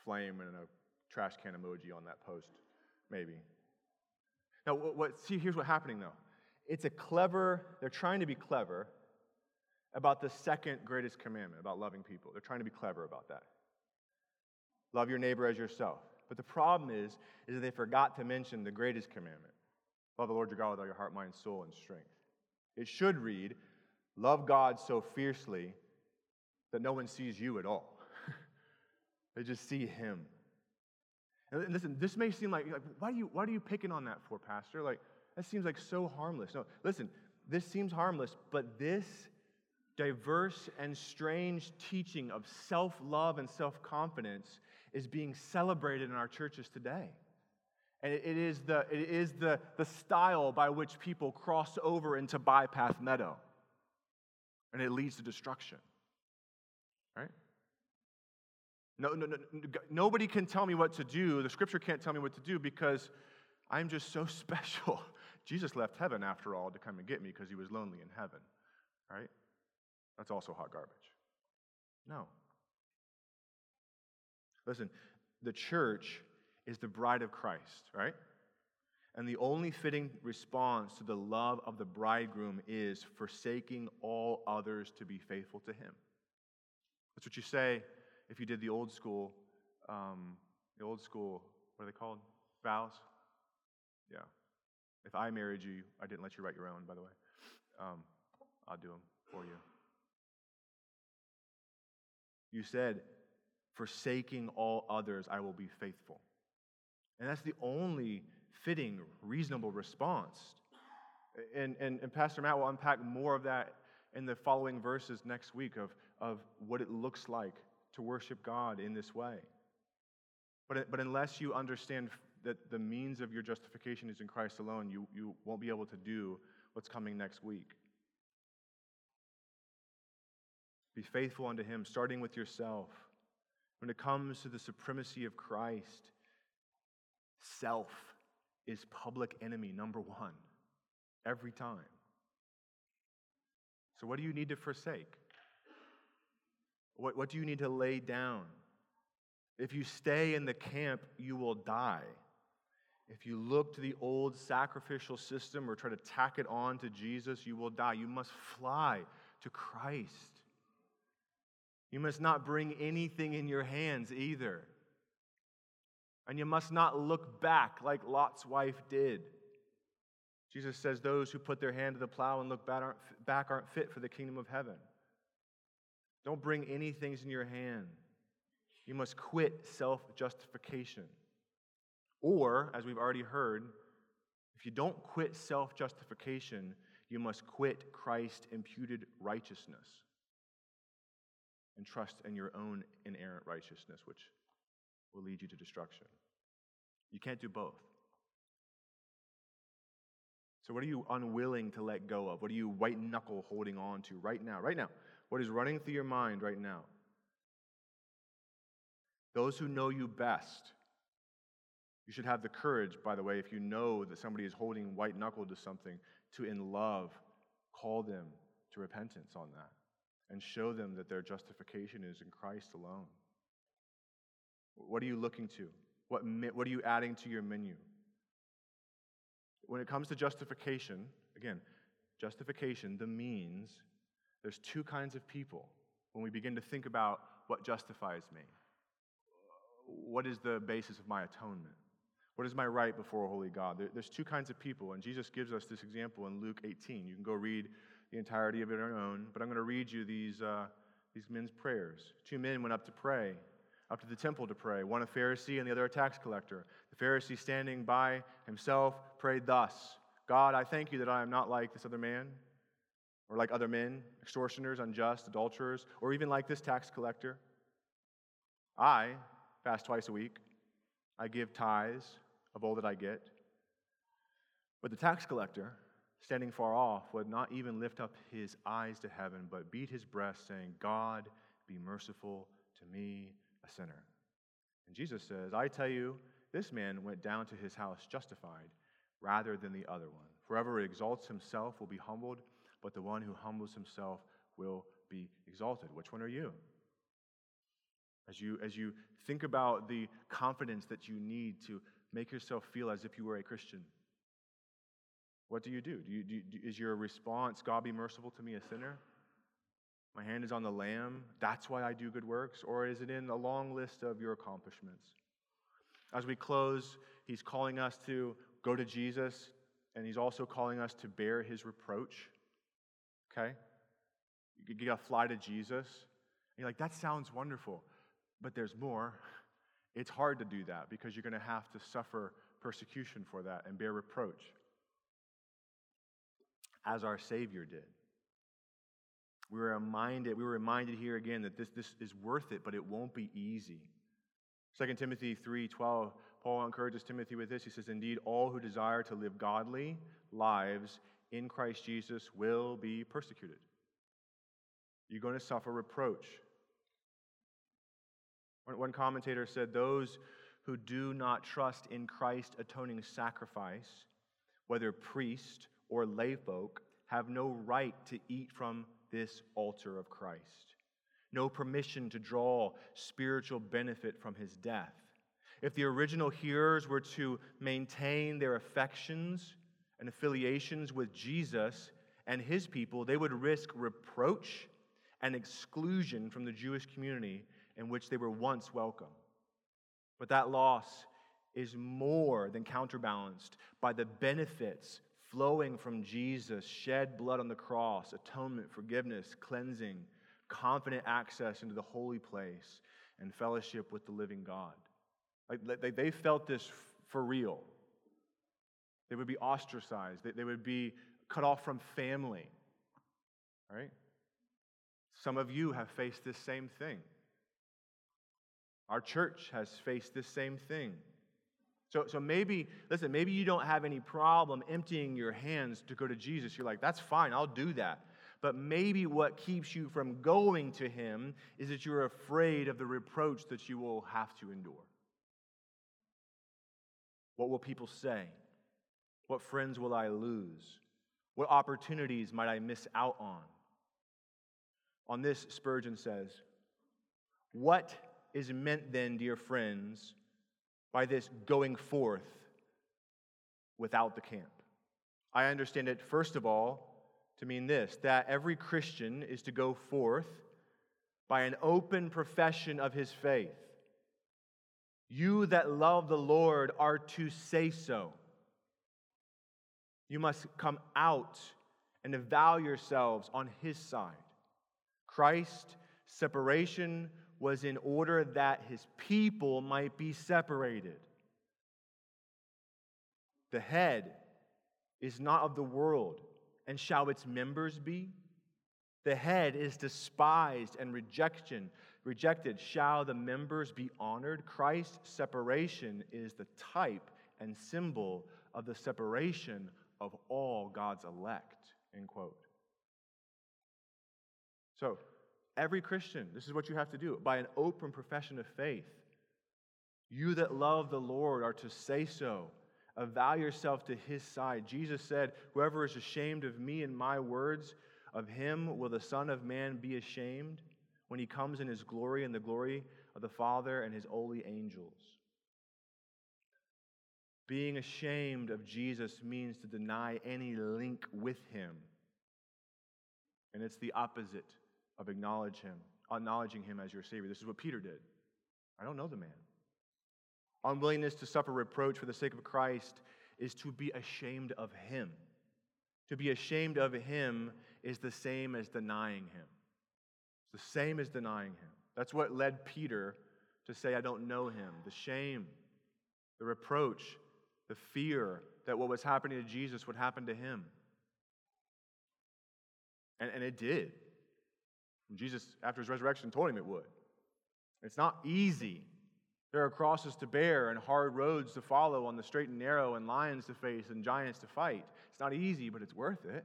flame and a trash can emoji on that post, maybe. Now, what, what, see, here's what's happening though. It's a clever, they're trying to be clever about the second greatest commandment, about loving people. They're trying to be clever about that. Love your neighbor as yourself. But the problem is, is that they forgot to mention the greatest commandment. Love the Lord your God with all your heart, mind, soul, and strength. It should read, love God so fiercely that no one sees you at all. they just see him. And listen, this may seem like, like why, are you, why are you picking on that for, Pastor? Like, that seems like so harmless. No, listen, this seems harmless, but this diverse and strange teaching of self love and self confidence is being celebrated in our churches today. And it is, the, it is the, the stile by which people cross over into bypath meadow. And it leads to destruction. Right? No, no, no, nobody can tell me what to do. The scripture can't tell me what to do because I'm just so special. Jesus left heaven, after all, to come and get me because he was lonely in heaven, right? That's also hot garbage. No. Listen, the church is the bride of Christ, right? And the only fitting response to the love of the bridegroom is forsaking all others to be faithful to him. That's what you say if you did the old school, um, the old school, what are they called? Vows? Yeah. If I married you, I didn't let you write your own, by the way. Um, I'll do them for you. You said, forsaking all others, I will be faithful. And that's the only fitting, reasonable response. And, and, and Pastor Matt will unpack more of that in the following verses next week of, of what it looks like to worship God in this way. But, but unless you understand that the means of your justification is in Christ alone, you, you won't be able to do what's coming next week. Be faithful unto Him, starting with yourself. When it comes to the supremacy of Christ, Self is public enemy number one every time. So, what do you need to forsake? What, what do you need to lay down? If you stay in the camp, you will die. If you look to the old sacrificial system or try to tack it on to Jesus, you will die. You must fly to Christ. You must not bring anything in your hands either. And you must not look back like Lot's wife did. Jesus says, Those who put their hand to the plow and look back aren't, back aren't fit for the kingdom of heaven. Don't bring any things in your hand. You must quit self justification. Or, as we've already heard, if you don't quit self justification, you must quit Christ imputed righteousness and trust in your own inherent righteousness, which will lead you to destruction. You can't do both. So, what are you unwilling to let go of? What are you white knuckle holding on to right now? Right now. What is running through your mind right now? Those who know you best. You should have the courage, by the way, if you know that somebody is holding white knuckle to something, to in love call them to repentance on that and show them that their justification is in Christ alone. What are you looking to? What, what are you adding to your menu? When it comes to justification, again, justification, the means, there's two kinds of people when we begin to think about what justifies me. What is the basis of my atonement? What is my right before a holy God? There's two kinds of people, and Jesus gives us this example in Luke 18. You can go read the entirety of it on your own, but I'm going to read you these, uh, these men's prayers. Two men went up to pray, up to the temple to pray, one a Pharisee and the other a tax collector. The Pharisee, standing by himself, prayed thus God, I thank you that I am not like this other man or like other men, extortioners, unjust, adulterers, or even like this tax collector. I fast twice a week. I give tithes of all that I get. But the tax collector, standing far off, would not even lift up his eyes to heaven, but beat his breast, saying, God, be merciful to me, a sinner. And Jesus says, I tell you, this man went down to his house justified rather than the other one. Whoever exalts himself will be humbled but the one who humbles himself will be exalted. Which one are you? As you, as you think about the confidence that you need to make yourself feel as if you were a Christian, what do you do? do, you, do, do is your response, God be merciful to me, a sinner? My hand is on the Lamb. That's why I do good works. Or is it in a long list of your accomplishments? As we close, he's calling us to go to Jesus, and he's also calling us to bear his reproach okay? You get a fly to Jesus. You're like, that sounds wonderful, but there's more. It's hard to do that because you're going to have to suffer persecution for that and bear reproach, as our Savior did. We were reminded, we were reminded here again that this, this is worth it, but it won't be easy. 2 Timothy 3:12, Paul encourages Timothy with this. He says, Indeed, all who desire to live godly lives in Christ Jesus will be persecuted. You're going to suffer reproach. One commentator said, Those who do not trust in Christ's atoning sacrifice, whether priest or layfolk, have no right to eat from this altar of Christ, no permission to draw spiritual benefit from his death. If the original hearers were to maintain their affections and affiliations with Jesus and his people, they would risk reproach and exclusion from the Jewish community in which they were once welcome. But that loss is more than counterbalanced by the benefits flowing from Jesus' shed blood on the cross, atonement, forgiveness, cleansing, confident access into the holy place, and fellowship with the living God. Like they felt this for real. They would be ostracized. They, they would be cut off from family. Right? Some of you have faced this same thing. Our church has faced this same thing. So, so maybe, listen, maybe you don't have any problem emptying your hands to go to Jesus. You're like, that's fine, I'll do that. But maybe what keeps you from going to him is that you're afraid of the reproach that you will have to endure. What will people say? What friends will I lose? What opportunities might I miss out on? On this, Spurgeon says, What is meant then, dear friends, by this going forth without the camp? I understand it, first of all, to mean this that every Christian is to go forth by an open profession of his faith. You that love the Lord are to say so. You must come out and avow yourselves on his side. Christ's separation was in order that his people might be separated. The head is not of the world, and shall its members be? The head is despised and rejection, rejected. Shall the members be honored? Christ's separation is the type and symbol of the separation of all God's elect. End quote. So, every Christian, this is what you have to do by an open profession of faith. You that love the Lord are to say so. Avow yourself to his side. Jesus said, Whoever is ashamed of me and my words, of him will the Son of Man be ashamed when he comes in his glory and the glory of the Father and his holy angels. Being ashamed of Jesus means to deny any link with him. And it's the opposite of acknowledge him, acknowledging him as your Savior. This is what Peter did. I don't know the man. Unwillingness to suffer reproach for the sake of Christ is to be ashamed of him. To be ashamed of him is the same as denying him. It's the same as denying him. That's what led Peter to say, I don't know him. The shame, the reproach, the fear that what was happening to Jesus would happen to him. And, and it did. Jesus, after his resurrection, told him it would. It's not easy. There are crosses to bear and hard roads to follow on the straight and narrow, and lions to face and giants to fight. It's not easy, but it's worth it.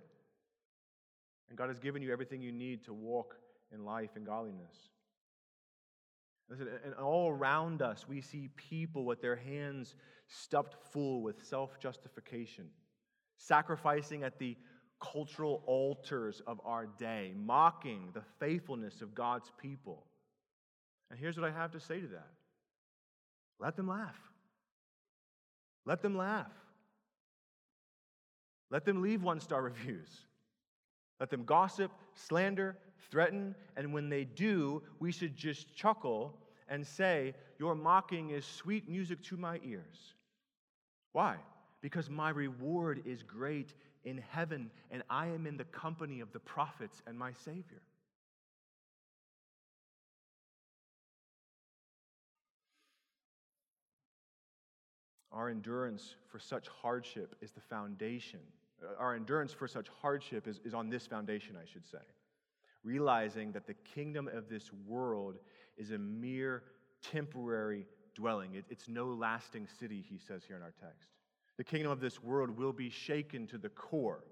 And God has given you everything you need to walk in life and godliness. Listen, and all around us, we see people with their hands stuffed full with self justification, sacrificing at the cultural altars of our day, mocking the faithfulness of God's people. And here's what I have to say to that let them laugh. Let them laugh. Let them leave one star reviews. Let them gossip, slander, threaten, and when they do, we should just chuckle and say, Your mocking is sweet music to my ears. Why? Because my reward is great in heaven, and I am in the company of the prophets and my Savior. Our endurance for such hardship is the foundation. Uh, our endurance for such hardship is, is on this foundation, I should say. Realizing that the kingdom of this world is a mere temporary dwelling. It, it's no lasting city, he says here in our text. The kingdom of this world will be shaken to the core.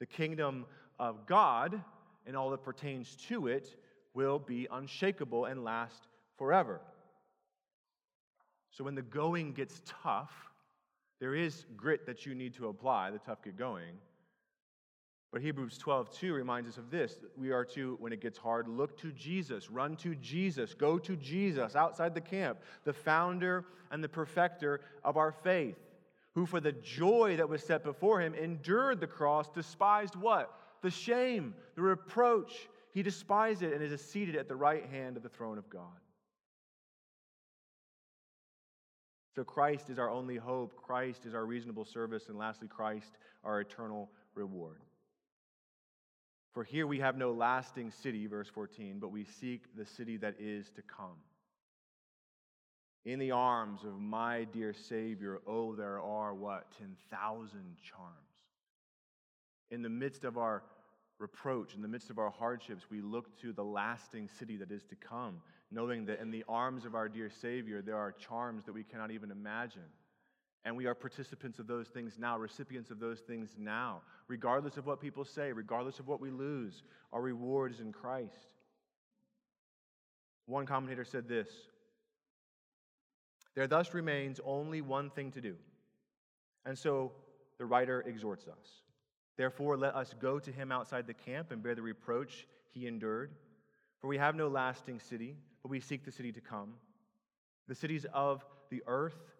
The kingdom of God and all that pertains to it will be unshakable and last forever. So when the going gets tough, there is grit that you need to apply, the tough get going. But Hebrews 12, 2 reminds us of this. We are to, when it gets hard, look to Jesus, run to Jesus, go to Jesus outside the camp, the founder and the perfecter of our faith, who for the joy that was set before him endured the cross, despised what? The shame, the reproach. He despised it and is seated at the right hand of the throne of God. So Christ is our only hope. Christ is our reasonable service. And lastly, Christ, our eternal reward. For here we have no lasting city, verse 14, but we seek the city that is to come. In the arms of my dear Savior, oh, there are what? 10,000 charms. In the midst of our reproach, in the midst of our hardships, we look to the lasting city that is to come knowing that in the arms of our dear Savior, there are charms that we cannot even imagine. And we are participants of those things now, recipients of those things now. Regardless of what people say, regardless of what we lose, our reward is in Christ. One commentator said this There thus remains only one thing to do And so the writer exhorts us. Therefore, let us go to him outside the camp and bear the reproach he endured. For we have no lasting city, but we seek the city to come. The cities of the earth,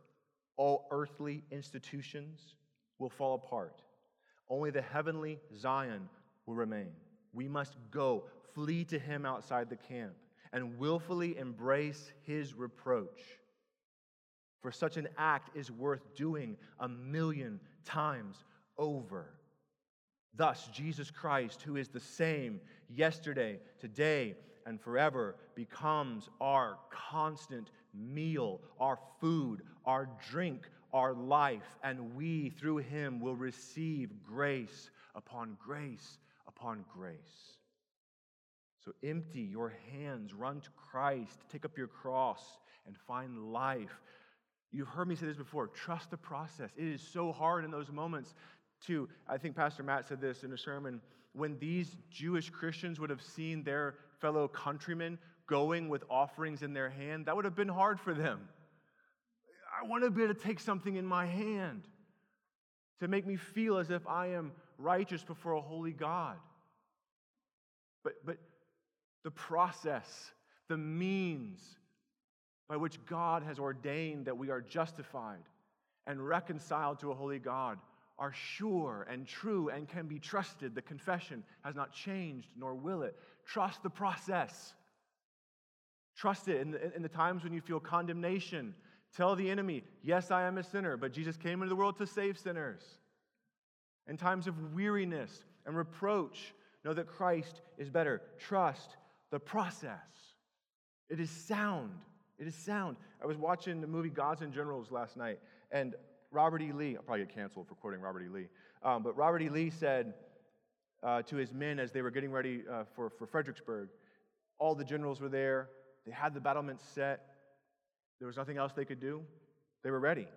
all earthly institutions, will fall apart. Only the heavenly Zion will remain. We must go, flee to him outside the camp, and willfully embrace his reproach. For such an act is worth doing a million times over. Thus, Jesus Christ, who is the same yesterday, today, and forever, becomes our constant meal, our food, our drink, our life, and we, through him, will receive grace upon grace upon grace. So empty your hands, run to Christ, take up your cross, and find life. You've heard me say this before trust the process. It is so hard in those moments to, I think Pastor Matt said this in a sermon, when these Jewish Christians would have seen their fellow countrymen going with offerings in their hand, that would have been hard for them. I want to be able to take something in my hand to make me feel as if I am righteous before a holy God. But, but the process, the means by which God has ordained that we are justified and reconciled to a holy God are sure and true and can be trusted. The confession has not changed, nor will it. Trust the process. Trust it in the, in the times when you feel condemnation. Tell the enemy, Yes, I am a sinner, but Jesus came into the world to save sinners. In times of weariness and reproach, know that Christ is better. Trust the process. It is sound. It is sound. I was watching the movie Gods and Generals last night, and Robert E. Lee, I'll probably get canceled for quoting Robert E. Lee, um, but Robert E. Lee said uh, to his men as they were getting ready uh, for, for Fredericksburg, all the generals were there, they had the battlements set, there was nothing else they could do, they were ready.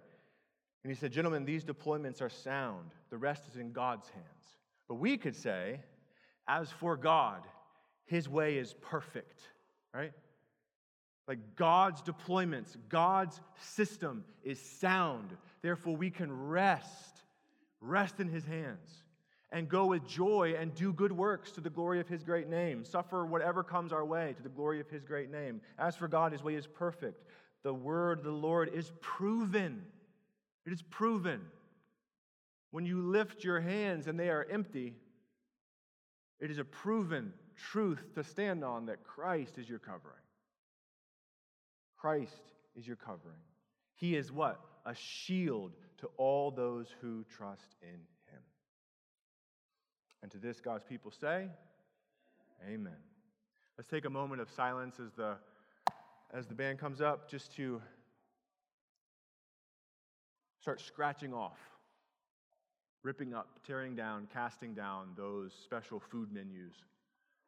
And he said, Gentlemen, these deployments are sound. The rest is in God's hands. But we could say, as for God, his way is perfect, right? Like God's deployments, God's system is sound. Therefore, we can rest, rest in his hands, and go with joy and do good works to the glory of his great name. Suffer whatever comes our way to the glory of his great name. As for God, his way is perfect. The word of the Lord is proven. It is proven. When you lift your hands and they are empty, it is a proven truth to stand on that Christ is your covering. Christ is your covering. He is what? A shield to all those who trust in him. And to this, God's people say, Amen. Let's take a moment of silence as the, as the band comes up just to start scratching off ripping up, tearing down, casting down those special food menus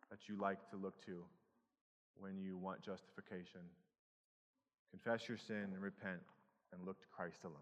that you like to look to when you want justification. Confess your sin and repent and look to Christ alone.